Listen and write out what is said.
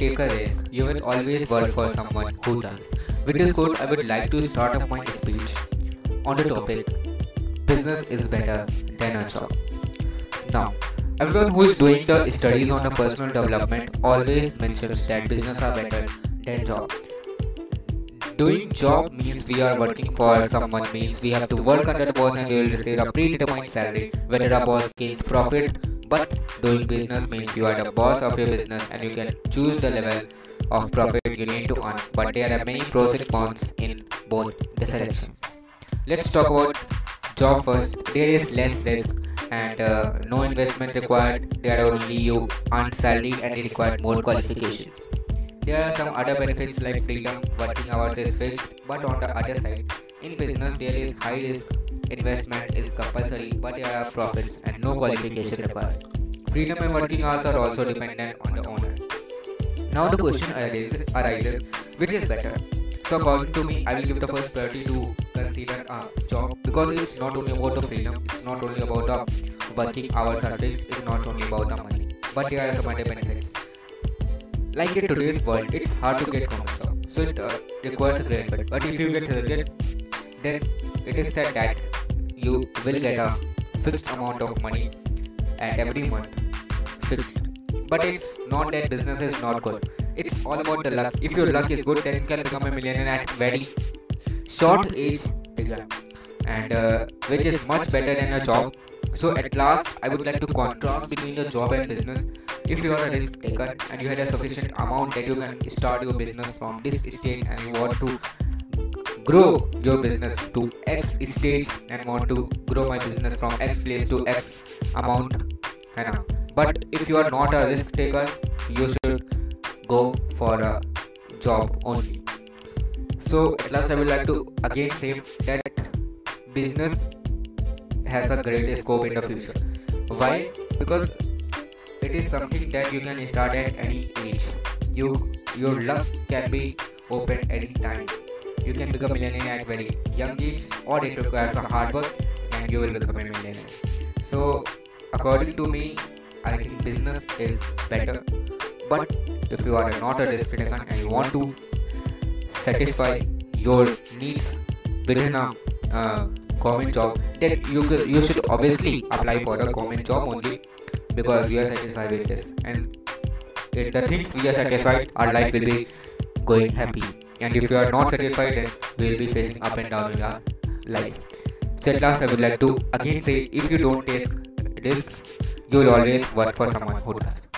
take a risk, you will always work for someone who does. With this quote, I would like to start up my speech on the topic business is better than a job. Now, everyone who is doing the studies on the personal development always mentions that business are better than job. Doing job means we are working for someone means we have to work under the boss and we will receive a predetermined salary whether the boss gains profit but doing business means you are the boss of your business and you can choose the level of profit you need to earn but there are many pros and cons in both the selections. Let's talk about job first. There is less risk and uh, no investment required. There are only you earn salary and they require more qualifications. There are some other benefits like freedom, working hours is fixed, but on the other side, in business there is high risk, investment is compulsory, but there are profits and no qualification required. Freedom and working hours are also dependent on the owner. Now the question arises, arises which is better? So according to me, I will give the first priority to consider a job because it's not only about the freedom, it's not only about the working hours are fixed, it's not only about the money, but there are some other benefits. Like in today's world, it's hard to get government job, so it uh, requires a great effort. But if you get selected, then it is said that you will get a fixed amount of money and every month fixed. But it's not that business is not good. It's all about the luck. If your luck is good, then you can become a millionaire at very short age, and uh, which is much better than a job. So at last, I would like to contrast between the job and business. If you are a risk taker and you had a sufficient amount that you can start your business from this stage and you want to grow your business to X stage and want to grow my business from X place to X amount. But if you are not a risk taker, you should go for a job only. So at last I would like to again say that business has a great scope in the future. Why? Because it is something that you can start at any age. You your luck can be open any time. You can become a millionaire at very young age, or it requires some hard work, and you will become a millionaire. So, according to me, I think business is better. But if you are not a taker and you want to satisfy your needs within a uh, job, then you you should obviously apply for a government job only because you are satisfied with this. And if the things we are satisfied, our life will be going happy. And if you are not satisfied, then we will be facing up and down in our life. So at last, I would like to again say, if you don't take risk, you will always work for someone who does.